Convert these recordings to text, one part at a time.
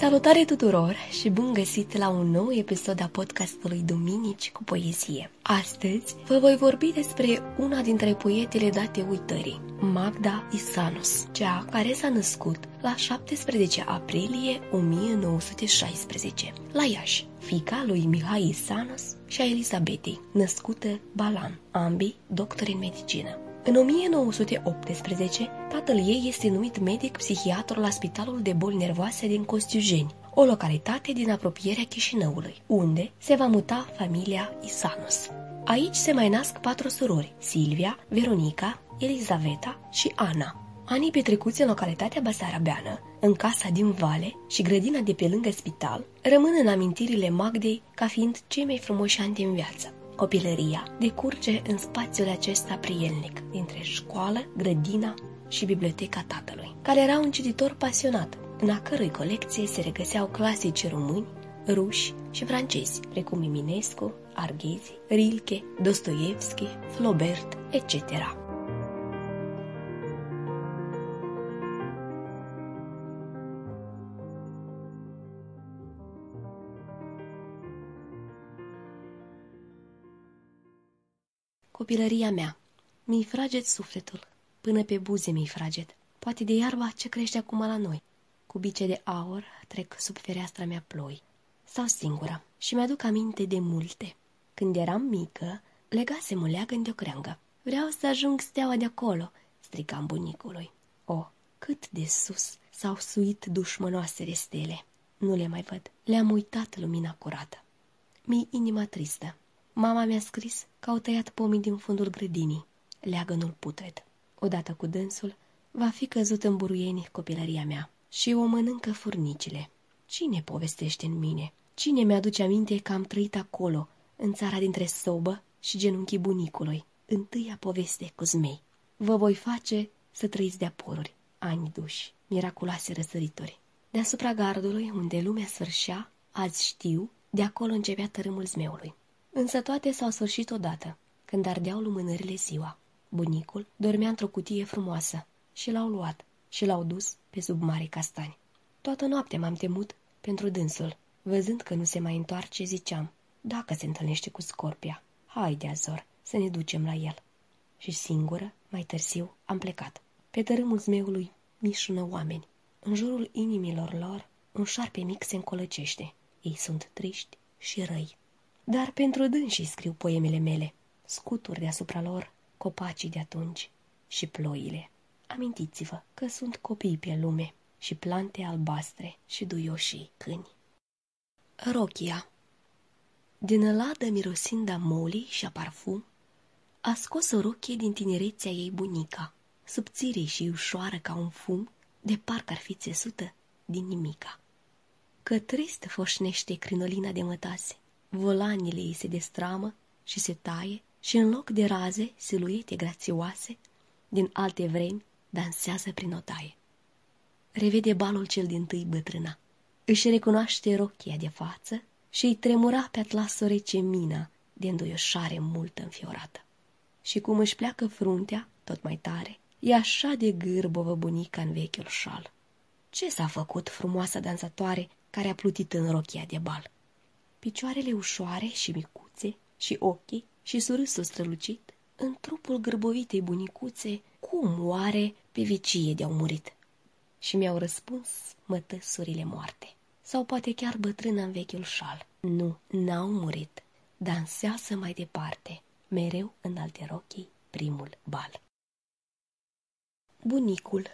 Salutare tuturor și bun găsit la un nou episod a podcastului Duminici cu poezie. Astăzi vă voi vorbi despre una dintre poetele date uitării, Magda Isanus, cea care s-a născut la 17 aprilie 1916, la Iași, fica lui Mihai Isanus și a Elisabetei, născută Balan, ambii doctori în medicină. În 1918, tatăl ei este numit medic psihiatru la Spitalul de Boli Nervoase din Costiujeni, o localitate din apropierea Chișinăului, unde se va muta familia Isanus. Aici se mai nasc patru surori, Silvia, Veronica, Elizaveta și Ana. Anii petrecuți în localitatea basarabeană, în casa din Vale și grădina de pe lângă spital, rămân în amintirile Magdei ca fiind cei mai frumoși ani din viață. Copilăria decurge în spațiul acesta prielnic, dintre școală, grădina și biblioteca tatălui, care era un cititor pasionat, în a cărui colecție se regăseau clasici români, ruși și francezi, precum Eminescu, Arghezi, Rilke, Dostoevski, Flaubert, etc. Copilăria mea, mi-i fraget sufletul, până pe buze mi-i fraget, poate de iarba ce crește acum la noi. Cu bice de aur trec sub fereastra mea ploi. Stau singură și mi-aduc aminte de multe. Când eram mică, legasem o leagă de o creangă. Vreau să ajung steaua de acolo, strigam bunicului. O, cât de sus s-au suit dușmănoasele stele. Nu le mai văd. Le-am uitat lumina curată. Mi inima tristă. Mama mi-a scris că au tăiat pomii din fundul grădinii, leagănul putred. Odată cu dânsul, va fi căzut în buruieni copilăria mea și o mănâncă furnicile. Cine povestește în mine? Cine mi-aduce aminte că am trăit acolo, în țara dintre sobă și genunchii bunicului, întâia poveste cu zmei? Vă voi face să trăiți de poruri, ani duși, miraculoase răsărituri. Deasupra gardului, unde lumea sfârșea, azi știu, de acolo începea tărâmul zmeului. Însă toate s-au sfârșit odată, când ardeau lumânările ziua. Bunicul dormea într-o cutie frumoasă și l-au luat și l-au dus pe sub mari castani. Toată noaptea m-am temut pentru dânsul. Văzând că nu se mai întoarce, ziceam, dacă se întâlnește cu Scorpia, haide, Azor, să ne ducem la el. Și singură, mai târziu, am plecat. Pe tărâmul zmeului mișună oameni. În jurul inimilor lor, un șarpe mic se încolăcește. Ei sunt triști și răi. Dar pentru dânsii scriu poemele mele, scuturi deasupra lor, copacii de atunci și ploile. Amintiți-vă că sunt copii pe lume și plante albastre și duioșii câini. Rochia Din ladă mirosind a molii și a parfum, a scos o rochie din tinerețea ei bunica, subțire și ușoară ca un fum, de parcă ar fi țesută din nimica. Că trist foșnește crinolina de mătase, volanile ei se destramă și se taie și în loc de raze, siluete grațioase, din alte vremi, dansează prin otaie. Revede balul cel din tâi bătrâna. Își recunoaște rochia de față și îi tremura pe atlasul rece mina de înduioșare multă înfiorată. Și cum își pleacă fruntea, tot mai tare, e așa de gârbovă bunica în vechiul șal. Ce s-a făcut frumoasa dansatoare care a plutit în rochia de bal? Picioarele ușoare și micuțe și ochii și surâsul strălucit, în trupul gârbovitei bunicuțe, cum oare pe vicie de-au murit? Și mi-au răspuns mătăsurile moarte. Sau poate chiar bătrâna în vechiul șal. Nu, n-au murit. Dansează mai departe, mereu în alte rochii, primul bal. Bunicul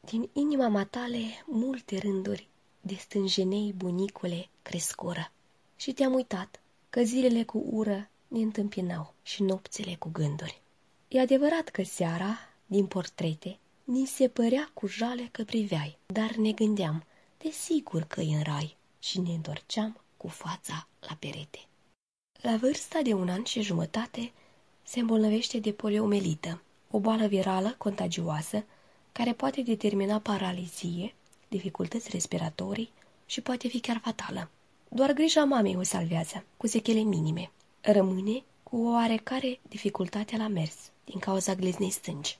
Din inima matale multe rânduri de stânjenei bunicule crescură și te-am uitat că zilele cu ură ne întâmpinau și nopțile cu gânduri. E adevărat că seara, din portrete, ni se părea cu jale că priveai, dar ne gândeam, desigur că e în rai, și ne întorceam cu fața la perete. La vârsta de un an și jumătate se îmbolnăvește de poliomelită, o boală virală contagioasă care poate determina paralizie, dificultăți respiratorii și poate fi chiar fatală. Doar grija mamei o salvează, cu sechele minime. Rămâne cu o oarecare dificultate la mers, din cauza gleznei stângi.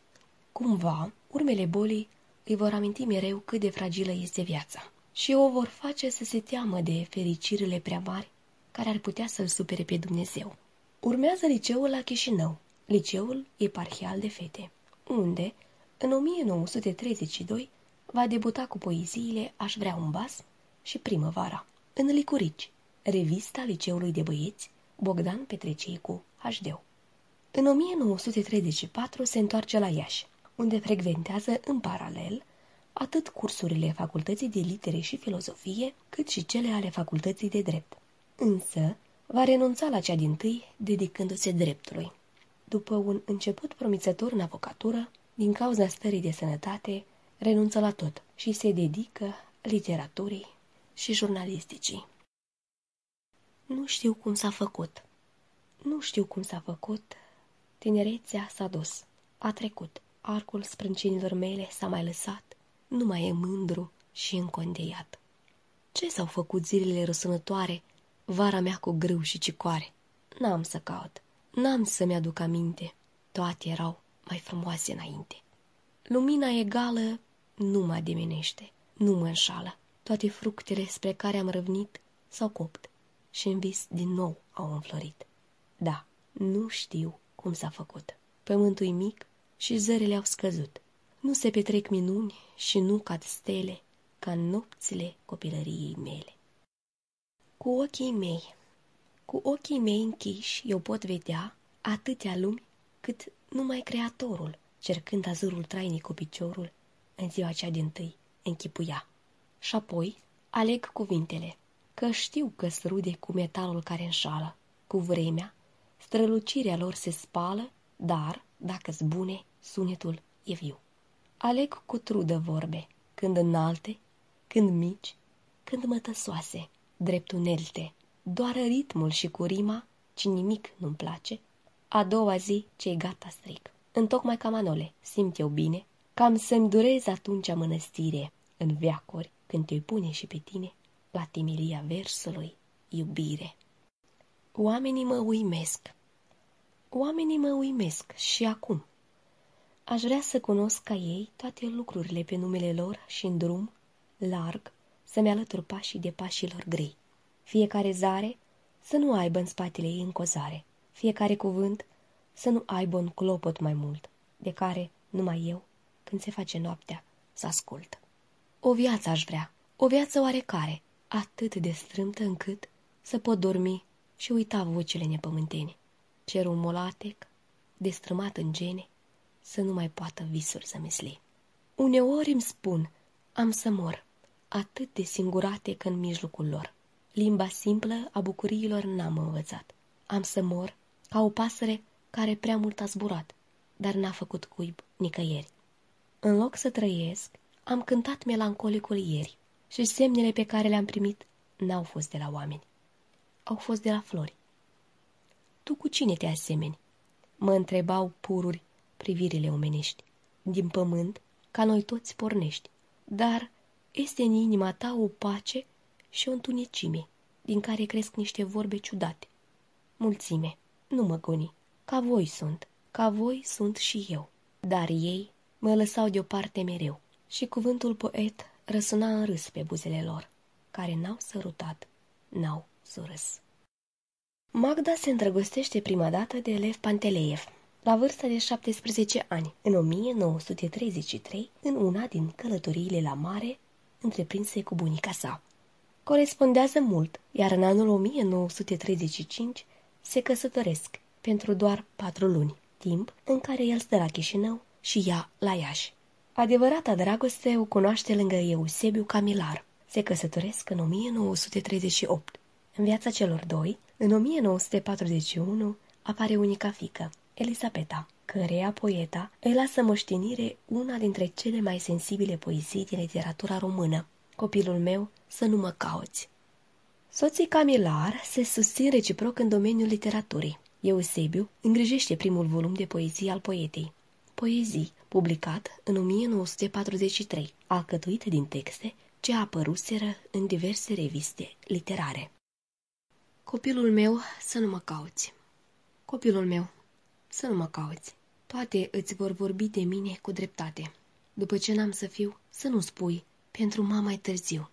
Cumva, urmele bolii îi vor aminti mereu cât de fragilă este viața. și o vor face să se teamă de fericirile prea mari care ar putea să-l supere pe Dumnezeu. Urmează liceul la Chișinău, liceul eparhial de fete, unde, în 1932, va debuta cu poeziile Aș vrea un bas și Primăvara, în Licurici, revista liceului de băieți Bogdan Petreceicu HD. În 1934 se întoarce la Iași, unde frecventează în paralel atât cursurile Facultății de Litere și Filozofie, cât și cele ale Facultății de Drept. Însă, va renunța la cea din tâi, dedicându-se dreptului. După un început promițător în avocatură, din cauza stării de sănătate, renunță la tot și se dedică literaturii și jurnalisticii. Nu știu cum s-a făcut. Nu știu cum s-a făcut. Tinerețea s-a dus. A trecut. Arcul sprâncinilor mele s-a mai lăsat. Nu mai e mândru și încondeiat. Ce s-au făcut zilele răsunătoare, vara mea cu grâu și cicoare? N-am să caut, n-am să-mi aduc aminte. Toate erau mai frumoase înainte. Lumina egală nu mă ademenește, nu mă înșală. Toate fructele spre care am răvnit s-au copt și în vis din nou au înflorit. Da, nu știu cum s-a făcut. Pământul e mic și zărele au scăzut. Nu se petrec minuni și nu cad stele ca în nopțile copilăriei mele. Cu ochii mei, cu ochii mei închiși, eu pot vedea atâtea lumi cât numai Creatorul, cercând azurul trainic cu piciorul, în ziua cea din tâi închipuia. Și apoi aleg cuvintele, că știu că rude cu metalul care înșală. Cu vremea, strălucirea lor se spală, dar, dacă bune, sunetul e viu. Aleg cu trudă vorbe, când înalte, când mici, când mătăsoase, drept unelte, doar ritmul și cu rima, ci nimic nu-mi place, a doua zi ce gata stric. Întocmai ca Manole, simt eu bine, cam să-mi durez atunci mănăstire, în veacuri, când te pune și pe tine, la timilia versului, iubire. Oamenii mă uimesc. Oamenii mă uimesc și acum. Aș vrea să cunosc ca ei toate lucrurile pe numele lor și în drum, larg, să-mi alătur pașii de pașilor grei. Fiecare zare să nu aibă în spatele ei încozare. Fiecare cuvânt să nu aibă un clopot mai mult, de care numai eu, când se face noaptea, să ascult. O viață aș vrea, o viață oarecare, atât de strâmtă încât să pot dormi și uita vocile nepământene. Cerul molatec, destrămat în gene, să nu mai poată visuri să mesli. Uneori îmi spun, am să mor, atât de singurate că în mijlocul lor. Limba simplă a bucuriilor n-am învățat. Am să mor ca o pasăre care prea mult a zburat, dar n-a făcut cuib nicăieri. În loc să trăiesc, am cântat melancolicul ieri și semnele pe care le-am primit n-au fost de la oameni. Au fost de la flori. Tu cu cine te asemeni? Mă întrebau pururi privirile omenești. Din pământ, ca noi toți pornești, dar este în inima ta o pace și o întunecime, din care cresc niște vorbe ciudate. Mulțime, nu mă goni, ca voi sunt, ca voi sunt și eu, dar ei mă lăsau deoparte mereu și cuvântul poet răsuna în râs pe buzele lor, care n-au sărutat, n-au surâs. Magda se îndrăgostește prima dată de Lev Panteleev, la vârsta de 17 ani, în 1933, în una din călătoriile la mare întreprinse cu bunica sa. Corespondează mult, iar în anul 1935 se căsătoresc pentru doar patru luni, timp în care el stă la Chișinău și ea la Iași. Adevărata dragoste o cunoaște lângă Eusebiu Camilar. Se căsătoresc în 1938. În viața celor doi, în 1941, apare unica fică, Elisabeta, căreia poeta îi lasă moștenire una dintre cele mai sensibile poezii din literatura română, Copilul meu, să nu mă cauți. Soții Camilar se susțin reciproc în domeniul literaturii. Eusebiu îngrijește primul volum de poezii al poetei. Poezii, publicat în 1943, alcătuite din texte ce apăruseră în diverse reviste literare. Copilul meu, să nu mă cauți. Copilul meu, să nu mă cauți. Toate îți vor vorbi de mine cu dreptate. După ce n-am să fiu, să nu spui, pentru mai târziu.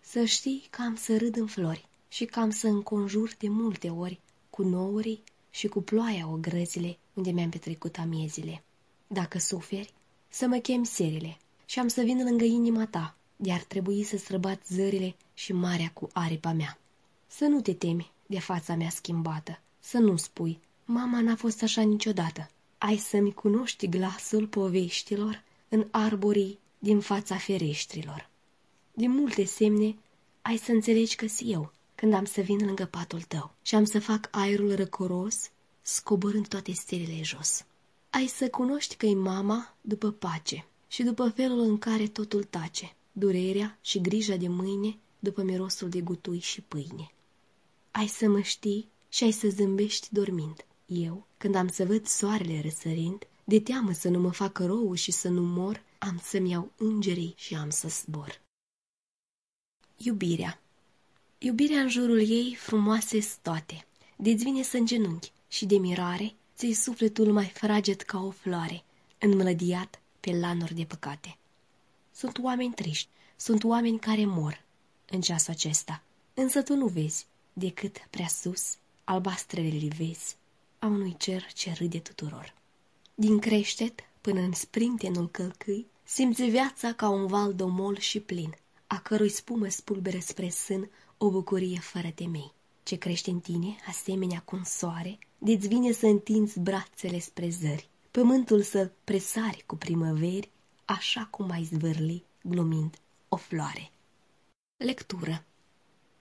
Să știi că am să râd în flori și că am să înconjur de multe ori cu nourii și cu ploaia o grăzile unde mi-am petrecut amiezile. Dacă suferi, să mă chem serile și am să vin lângă inima ta, de ar trebui să străbat zările și marea cu aripa mea. Să nu te temi de fața mea schimbată, să nu spui, mama n-a fost așa niciodată. Ai să-mi cunoști glasul poveștilor în arborii din fața fereștrilor. Din multe semne ai să înțelegi că si eu, când am să vin lângă patul tău și am să fac aerul răcoros, scoborând toate stelele jos. Ai să cunoști că-i mama după pace și după felul în care totul tace, durerea și grija de mâine după mirosul de gutui și pâine. Ai să mă știi și ai să zâmbești dormind. Eu, când am să văd soarele răsărind, de teamă să nu mă facă rău și să nu mor, am să-mi iau îngerii și am să zbor. Iubirea Iubirea în jurul ei frumoase toate, de-ți vine să genunchi și de mirare ți sufletul mai fraged ca o floare, înmlădiat pe lanuri de păcate. Sunt oameni triști, sunt oameni care mor în ceasul acesta, însă tu nu vezi decât prea sus albastrele livezi a unui cer ce râde tuturor. Din creștet până în sprintenul călcâi, simți viața ca un val domol și plin, a cărui spumă spulbere spre sân o bucurie fără temei. Ce crește în tine, asemenea cum soare, de-ți vine să întinzi brațele spre zări, pământul să presari cu primăveri, așa cum ai zvârli, glumind, o floare. Lectură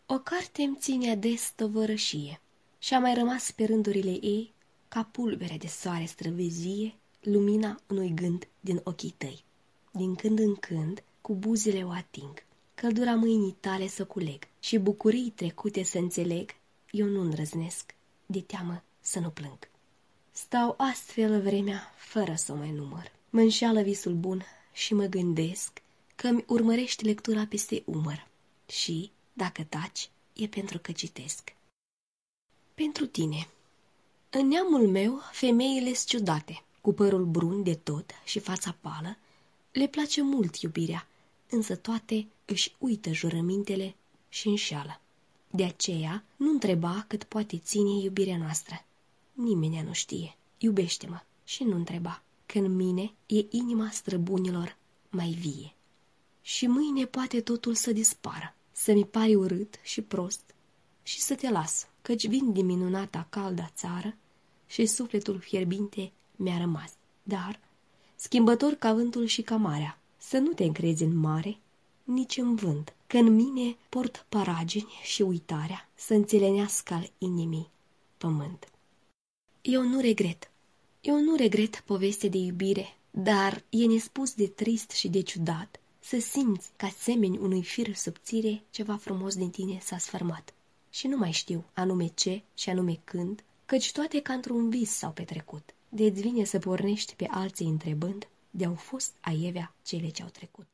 O carte îmi ține ades tovărășie și a mai rămas pe rândurile ei, ca pulbere de soare străvezie, lumina unui gând din ochii tăi. Din când în când, cu buzele o ating, căldura mâinii tale să culeg și bucurii trecute să înțeleg, eu nu îndrăznesc, de teamă să nu plâng. Stau astfel vremea fără să o mai număr. Mă înșeală visul bun și mă gândesc că mi urmărești lectura peste umăr și, dacă taci, e pentru că citesc. Pentru tine În neamul meu, femeile ciudate, cu părul brun de tot și fața pală, le place mult iubirea, însă toate își uită jurămintele și înșeală. De aceea nu întreba cât poate ține iubirea noastră. Nimeni nu știe. Iubește-mă și nu întreba, că în mine e inima străbunilor mai vie. Și mâine poate totul să dispară, să mi pare urât și prost și să te las, căci vin din minunata calda țară și sufletul fierbinte mi-a rămas. Dar, schimbător ca vântul și ca marea, să nu te încrezi în mare, nici în vânt, că în mine port paragini și uitarea să înțelenească al inimii pământ. Eu nu regret. Eu nu regret poveste de iubire, dar e nespus de trist și de ciudat să simți ca semeni unui fir subțire ceva frumos din tine s-a sfărmat. Și nu mai știu anume ce și anume când, căci toate ca într-un vis s-au petrecut. De-ți vine să pornești pe alții întrebând de-au fost aievea cele ce au trecut.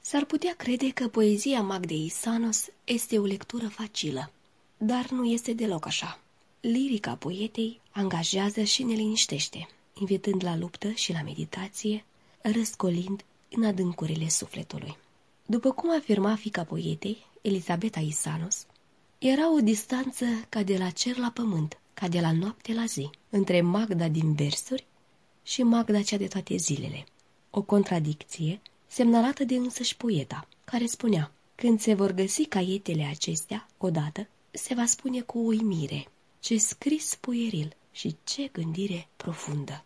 S-ar putea crede că poezia Magdei Sanos este o lectură facilă, dar nu este deloc așa. Lirica poetei angajează și ne liniștește, invitând la luptă și la meditație, răscolind în adâncurile sufletului. După cum afirma fica poetei, Elisabeta Isanos, era o distanță ca de la cer la pământ, ca de la noapte la zi, între Magda din versuri și Magda cea de toate zilele. O contradicție semnalată de însăși poeta, care spunea, când se vor găsi caietele acestea, odată, se va spune cu uimire, ce scris puieril și ce gândire profundă.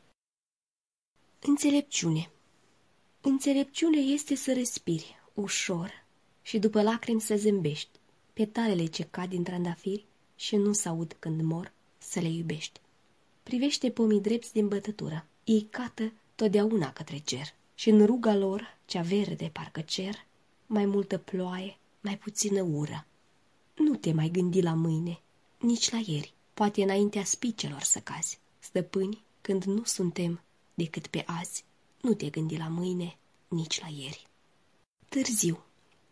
Înțelepciune Înțelepciune este să respiri ușor și după lacrimi să zâmbești, petalele ce cad din trandafiri și nu s-aud când mor, să le iubești. Privește pomii drepți din bătătură, ei cată totdeauna către cer și în ruga lor, cea verde parcă cer, mai multă ploaie, mai puțină ură. Nu te mai gândi la mâine, nici la ieri, poate înaintea spicelor să cazi. Stăpâni, când nu suntem decât pe azi, nu te gândi la mâine, nici la ieri. Târziu,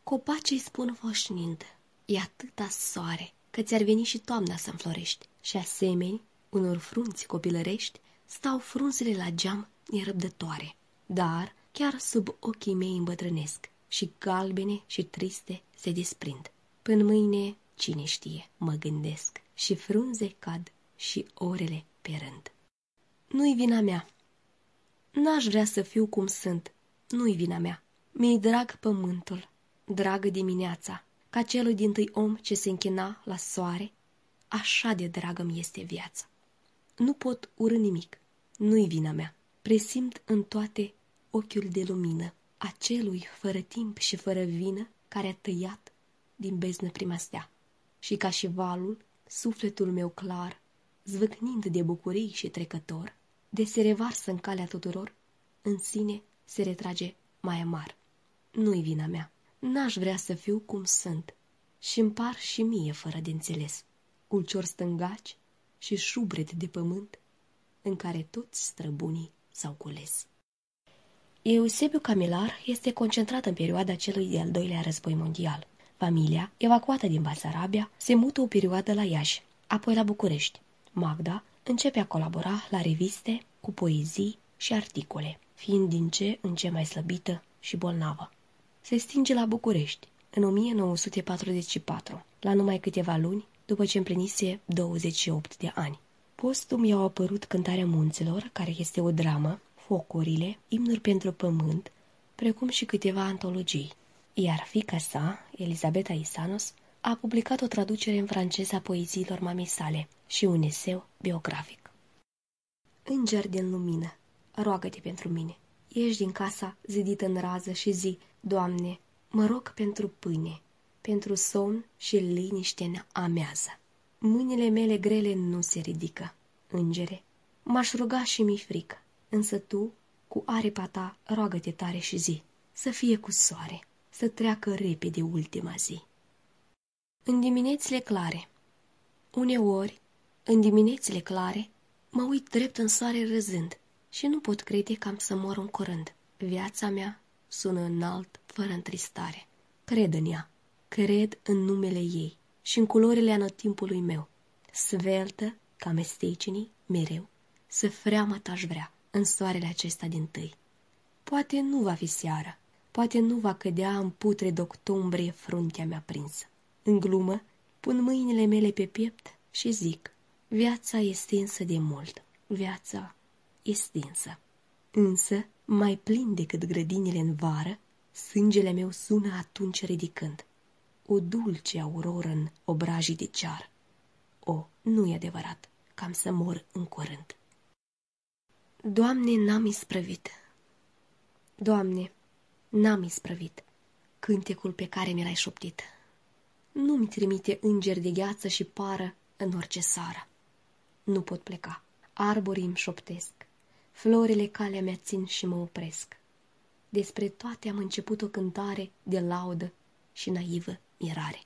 copacii spun foșnind, e atâta soare, că ți-ar veni și toamna să înflorești. Și asemeni, unor frunți copilărești, stau frunzele la geam nerăbdătoare dar chiar sub ochii mei îmbătrânesc și galbene și triste se desprind. Până mâine, cine știe, mă gândesc, și frunze cad și orele pe rând. Nu-i vina mea. N-aș vrea să fiu cum sunt. Nu-i vina mea. Mi-i drag pământul, dragă dimineața, ca celui din tâi om ce se închina la soare, așa de dragă mi este viața. Nu pot urâ nimic, nu-i vina mea. Presimt în toate ochiul de lumină, acelui fără timp și fără vină care a tăiat din beznă prima stea. Și ca și valul, sufletul meu clar, zvâcnind de bucurii și trecător, de se revarsă în calea tuturor, în sine se retrage mai amar. Nu-i vina mea. N-aș vrea să fiu cum sunt și îmi par și mie fără de înțeles. Ulcior stângaci și șubret de pământ în care toți străbunii s-au cules. Eusebiu Camilar este concentrat în perioada celui de-al doilea război mondial. Familia, evacuată din Basarabia, se mută o perioadă la Iași, apoi la București. Magda începe a colabora la reviste cu poezii și articole, fiind din ce în ce mai slăbită și bolnavă. Se stinge la București în 1944, la numai câteva luni după ce împlinise 28 de ani. Postum i-au apărut Cântarea Munților, care este o dramă, Focurile, Imnuri pentru Pământ, precum și câteva antologii. Iar fica sa, Elisabeta Isanos, a publicat o traducere în franceză a poeziilor mamei sale și un eseu biografic. Înger din lumină, roagă-te pentru mine. Ieși din casa zidită în rază și zi, Doamne, mă rog pentru pâine, pentru somn și liniște amează. Mâinile mele grele nu se ridică, îngere. M-aș ruga și mi frică, însă tu, cu aripa ta, roagă-te tare și zi, să fie cu soare, să treacă repede ultima zi. În diminețile clare, uneori, în diminețile clare, mă uit drept în soare râzând și nu pot crede că am să mor în curând. Viața mea sună înalt, fără întristare. Cred în ea, cred în numele ei și în culorile anotimpului meu. Sveltă, ca mestecinii, mereu, să freamă aș vrea în soarele acesta din tâi. Poate nu va fi seara, poate nu va cădea în putre doctombrie fruntea mea prinsă. În glumă, pun mâinile mele pe piept și zic, viața e stinsă de mult, viața e stinsă. Însă, mai plin decât grădinile în vară, sângele meu sună atunci ridicând. O dulce auroră în obrajii de cear. O, nu e adevărat, cam să mor în curând. Doamne, n-am isprăvit. Doamne, n-am isprăvit cântecul pe care mi l-ai șoptit. Nu-mi trimite înger de gheață și pară în orice sară. Nu pot pleca. Arborii îmi șoptesc. Florile calea mea țin și mă opresc. Despre toate am început o cântare de laudă și naivă mirare.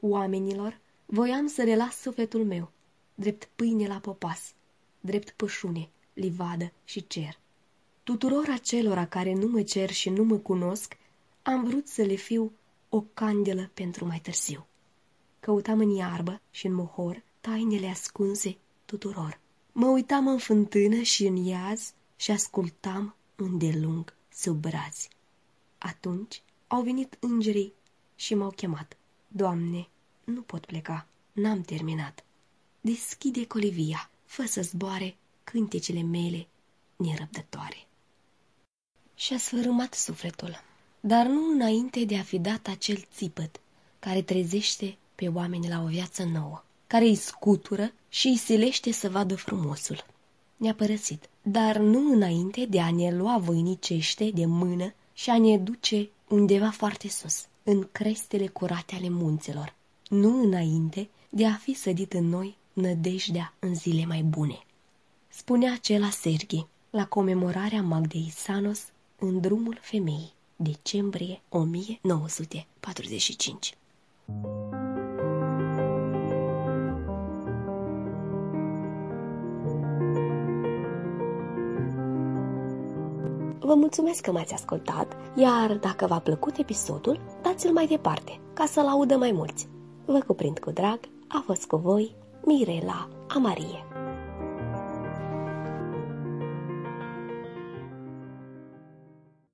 Oamenilor, voiam să le las sufletul meu, drept pâine la popas, drept pășune, livadă și cer. Tuturor acelora care nu mă cer și nu mă cunosc, am vrut să le fiu o candelă pentru mai târziu. Căutam în iarbă și în mohor tainele ascunse tuturor. Mă uitam în fântână și în iaz și ascultam îndelung sub brazi. Atunci au venit îngerii și m-au chemat. Doamne, nu pot pleca, n-am terminat. Deschide colivia, fă să zboare cântecele mele nerăbdătoare. Și-a sfărâmat sufletul, dar nu înainte de a fi dat acel țipăt care trezește pe oameni la o viață nouă care îi scutură și îi silește să vadă frumosul. Ne-a părăsit, dar nu înainte de a ne lua voinicește de mână și a ne duce undeva foarte sus, în crestele curate ale munților, nu înainte de a fi sădit în noi nădejdea în zile mai bune. Spunea acela Serghi, la comemorarea Magdei Sanos în drumul femeii, decembrie 1945. Vă mulțumesc că m-ați ascultat, iar dacă v-a plăcut episodul, dați-l mai departe, ca să-l audă mai mulți. Vă cuprind cu drag, a fost cu voi Mirela Amarie.